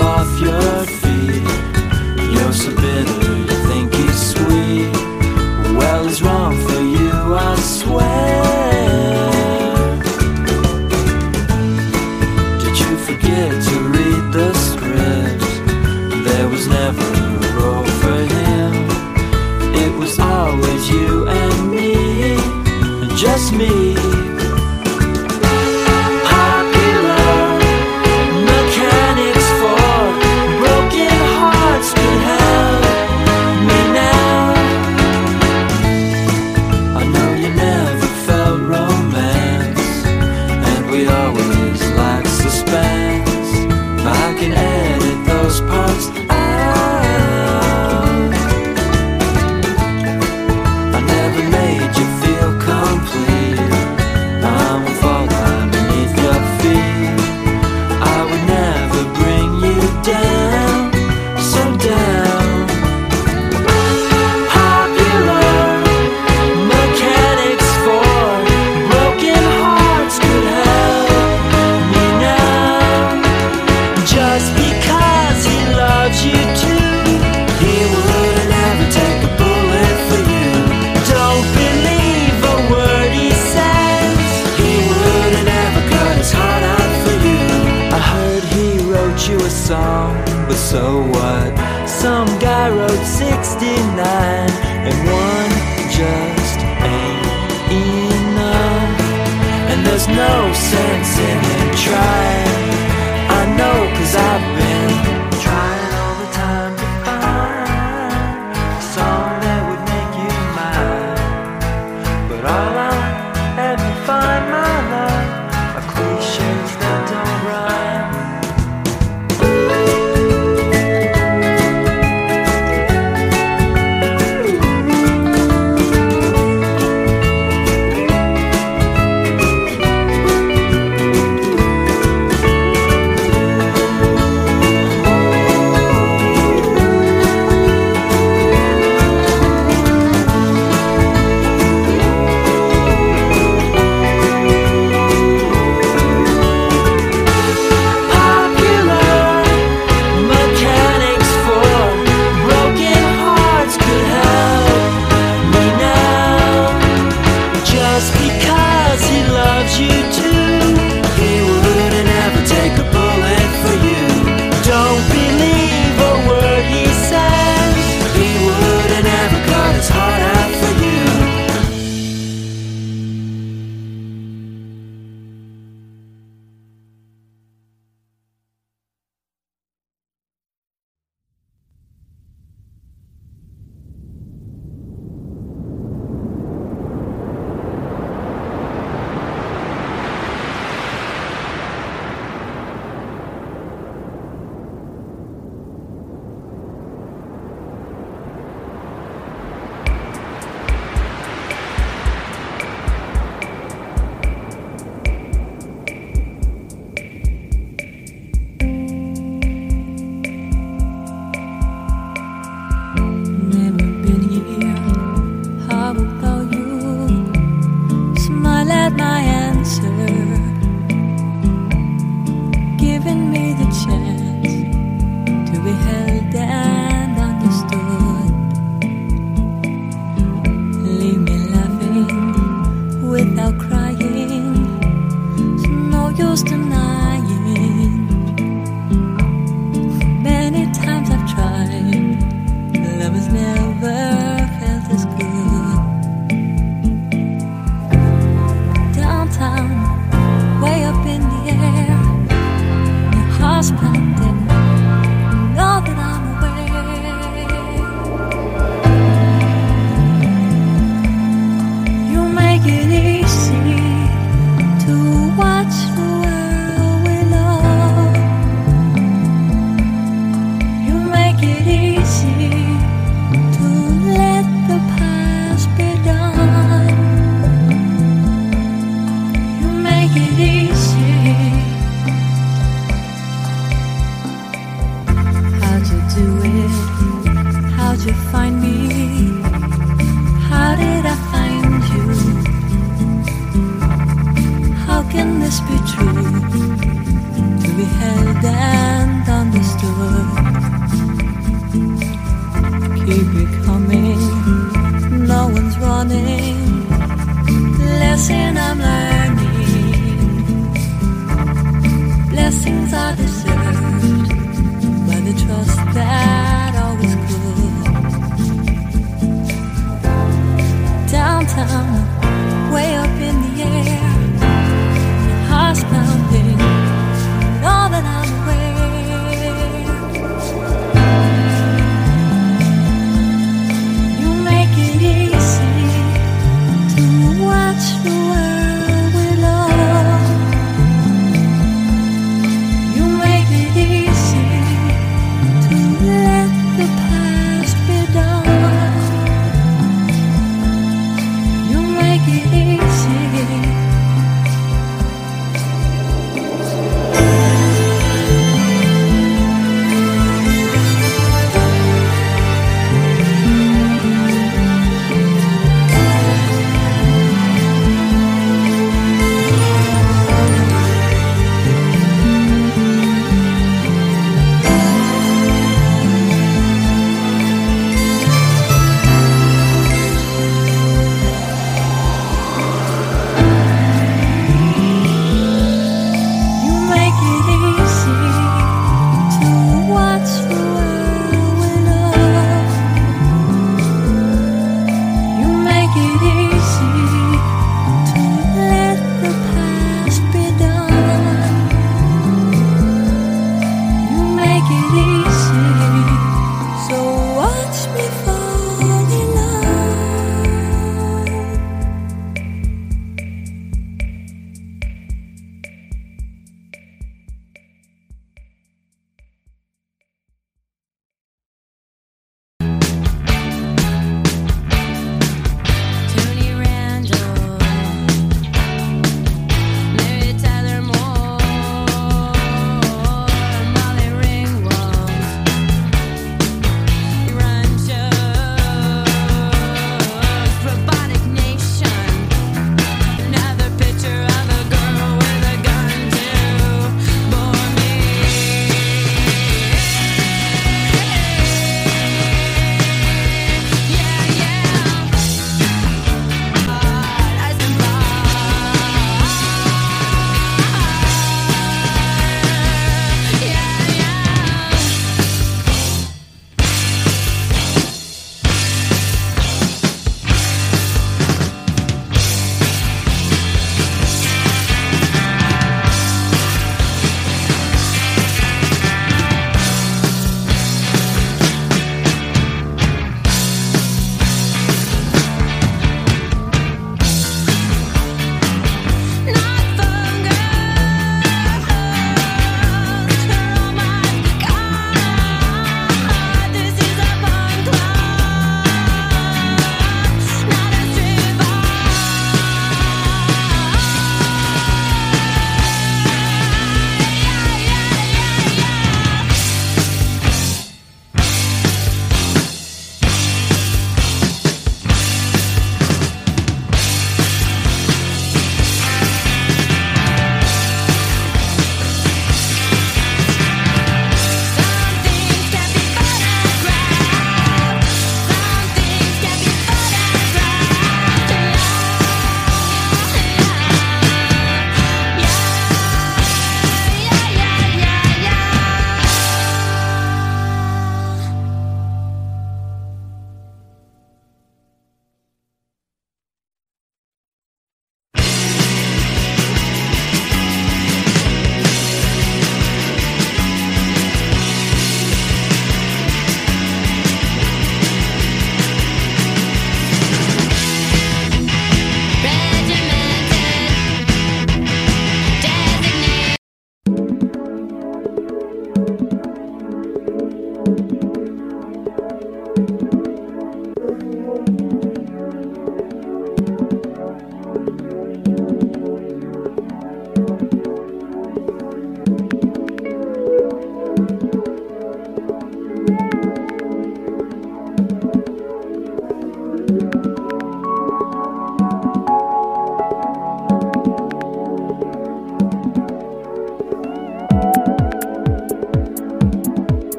off your feet. You're so bitter, you think he's sweet. Well, he's wrong for you, I swear. Did you forget? You find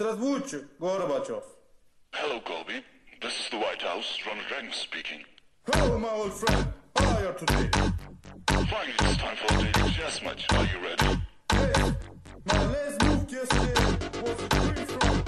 Здравствуйте, Gorbachev. Hello, Colby. This is the White House. Ronald Reagan speaking. Hello, my old friend. How are you today? Finally, it's time for daily chess match. Are you ready? Yes. My last move yesterday was a.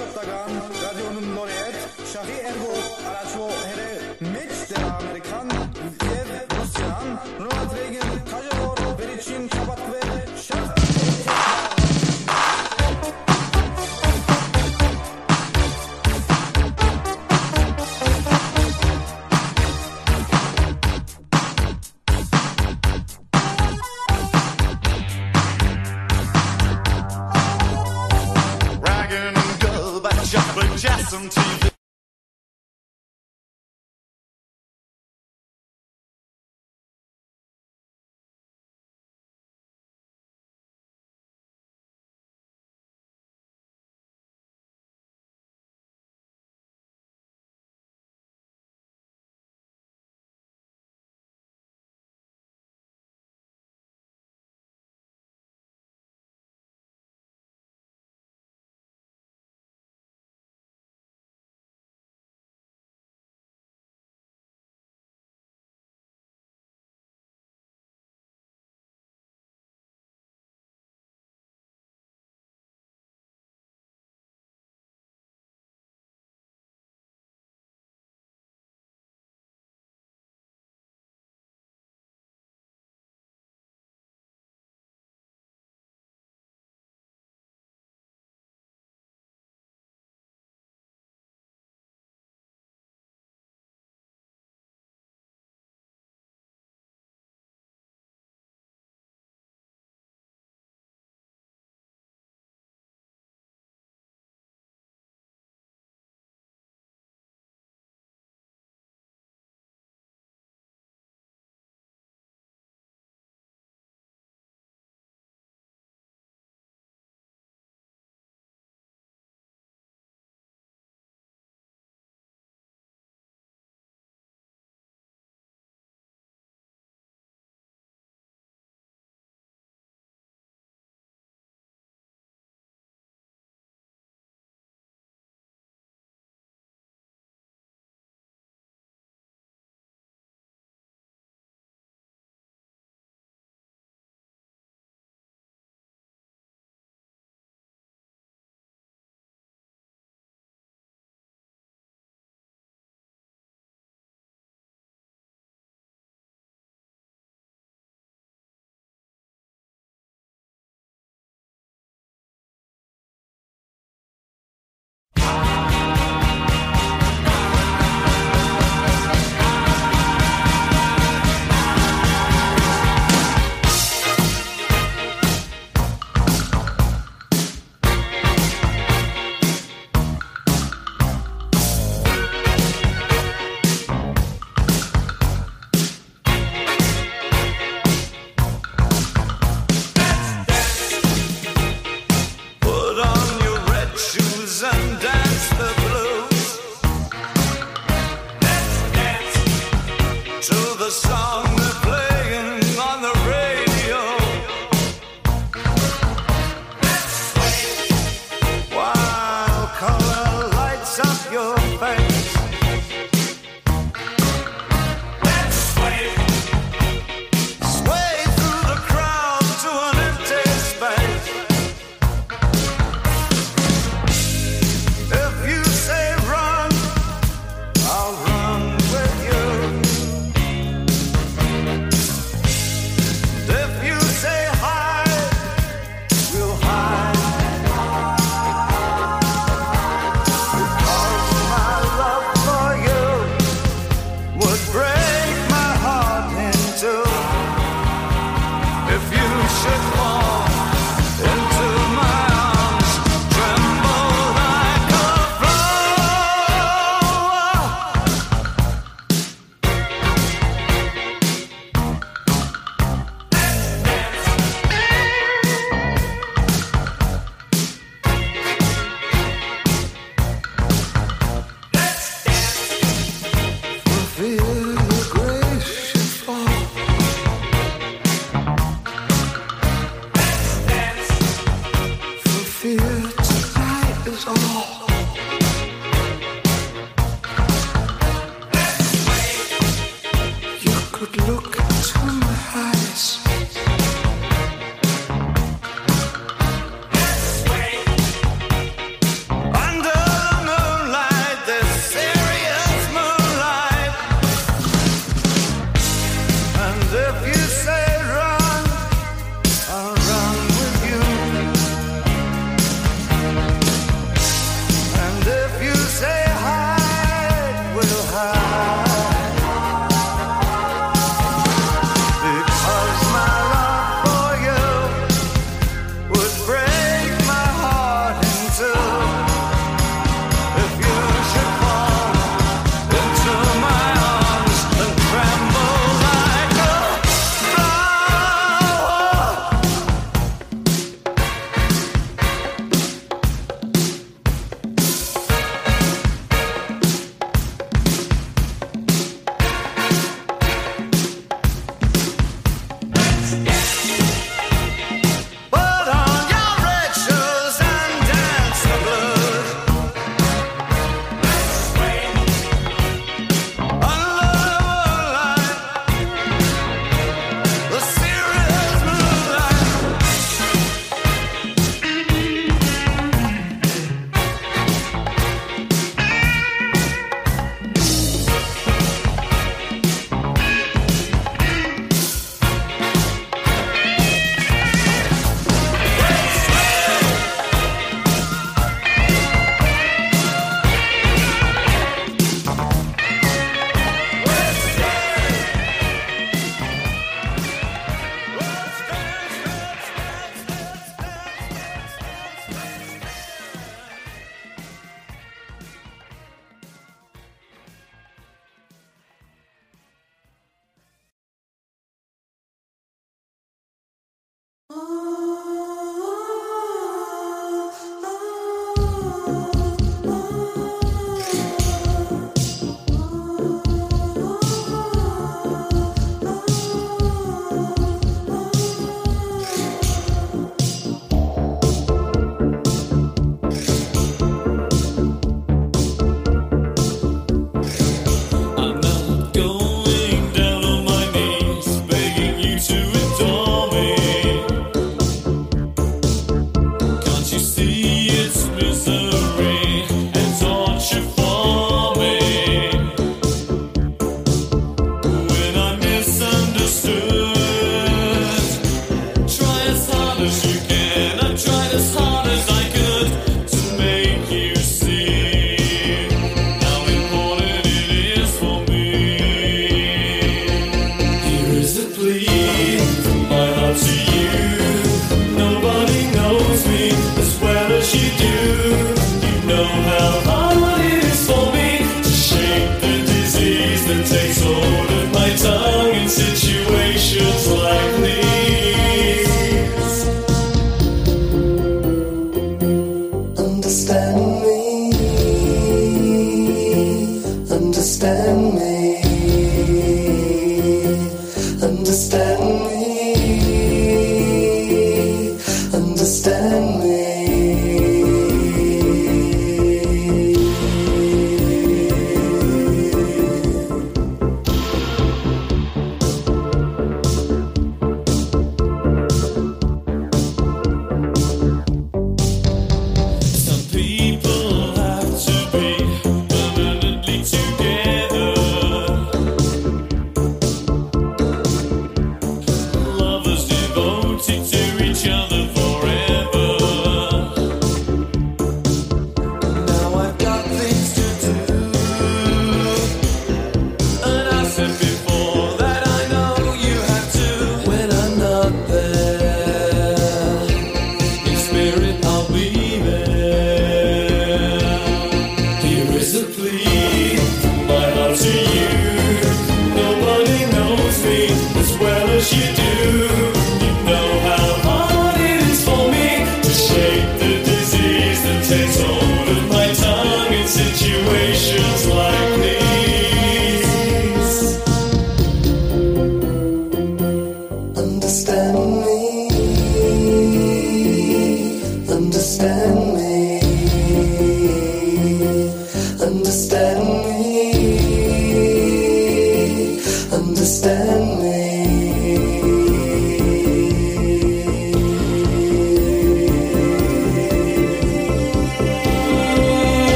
շտական ռադիոնun նոր հետ շախի էրգո արածո հերը մեջ դեր ամերիկան եւ ռուսիան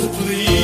to please.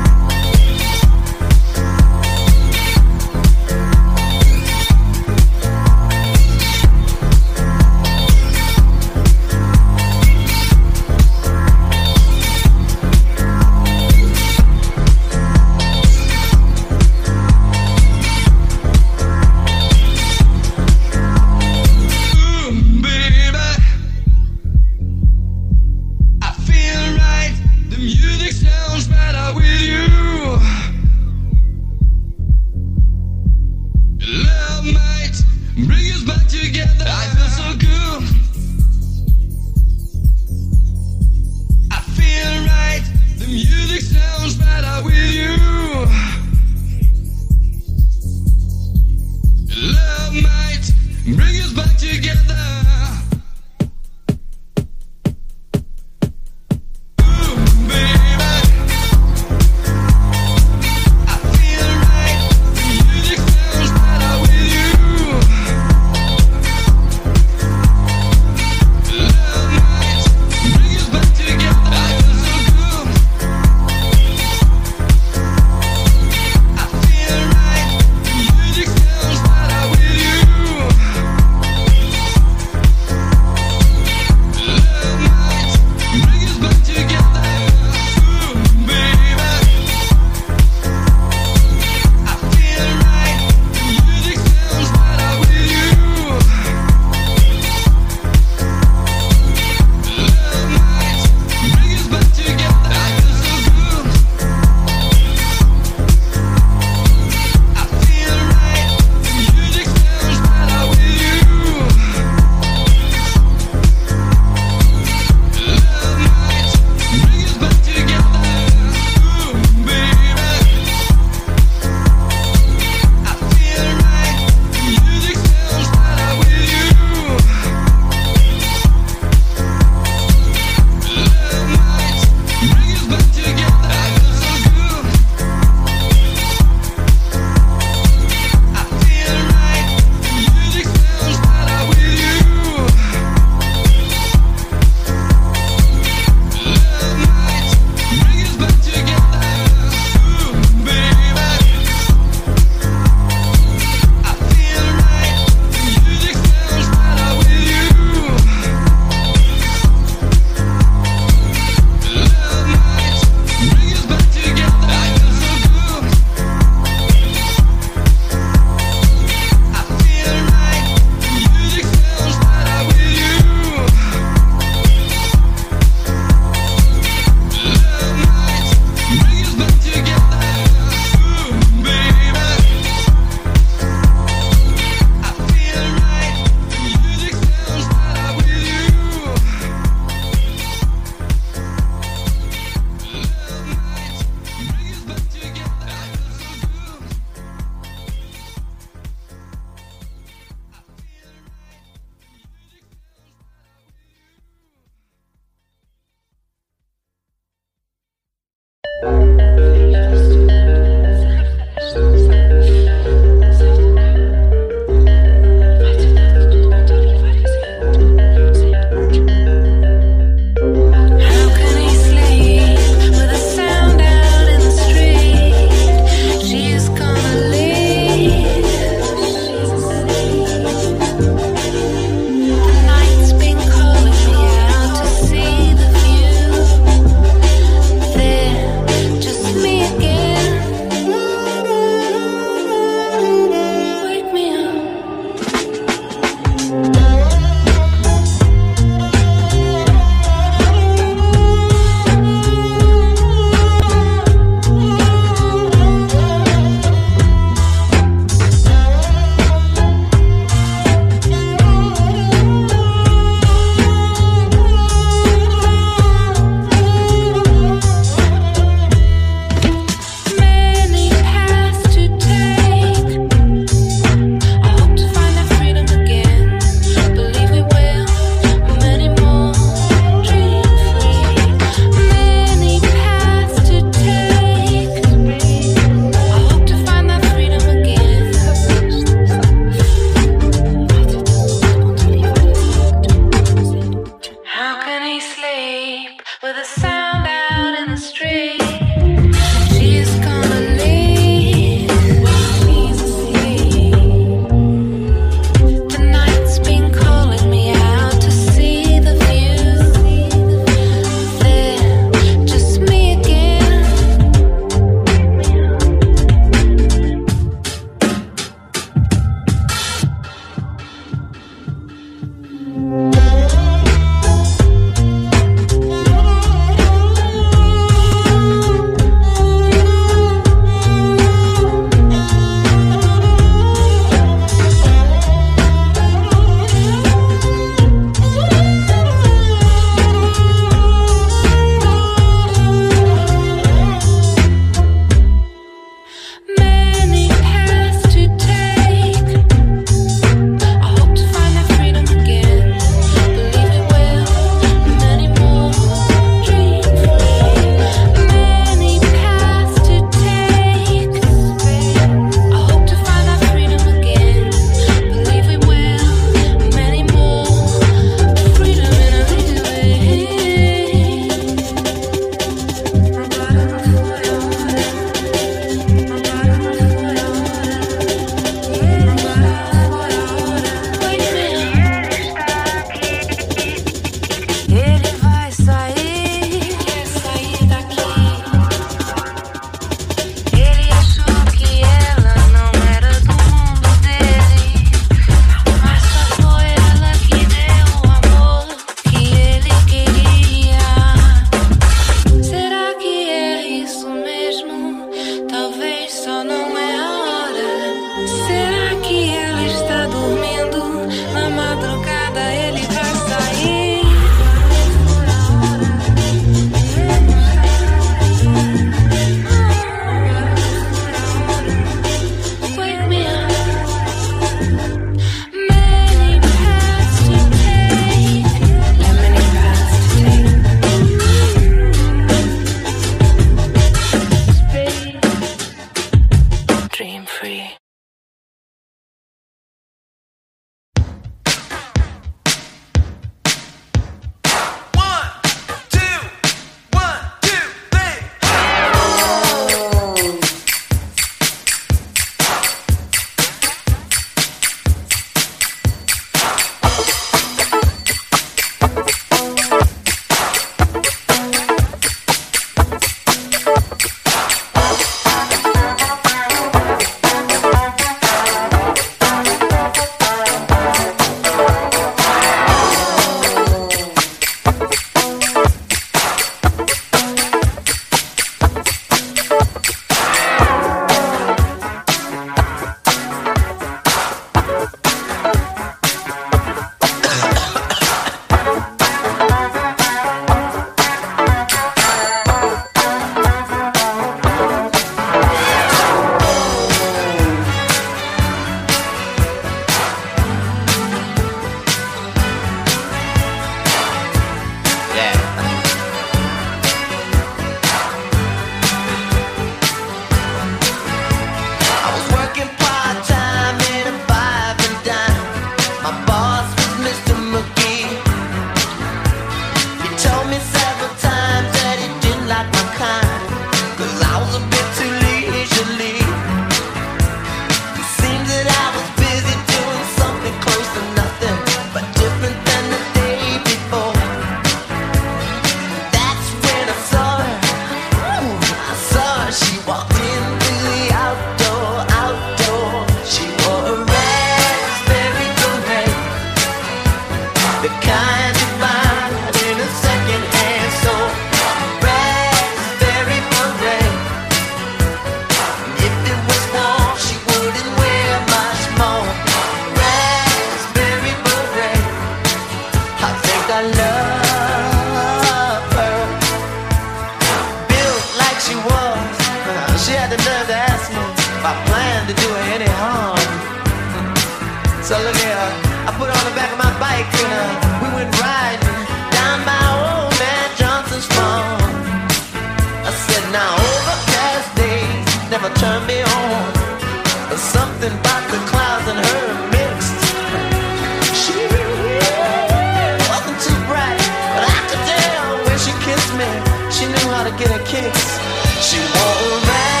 She knew how to get a kiss. She wore a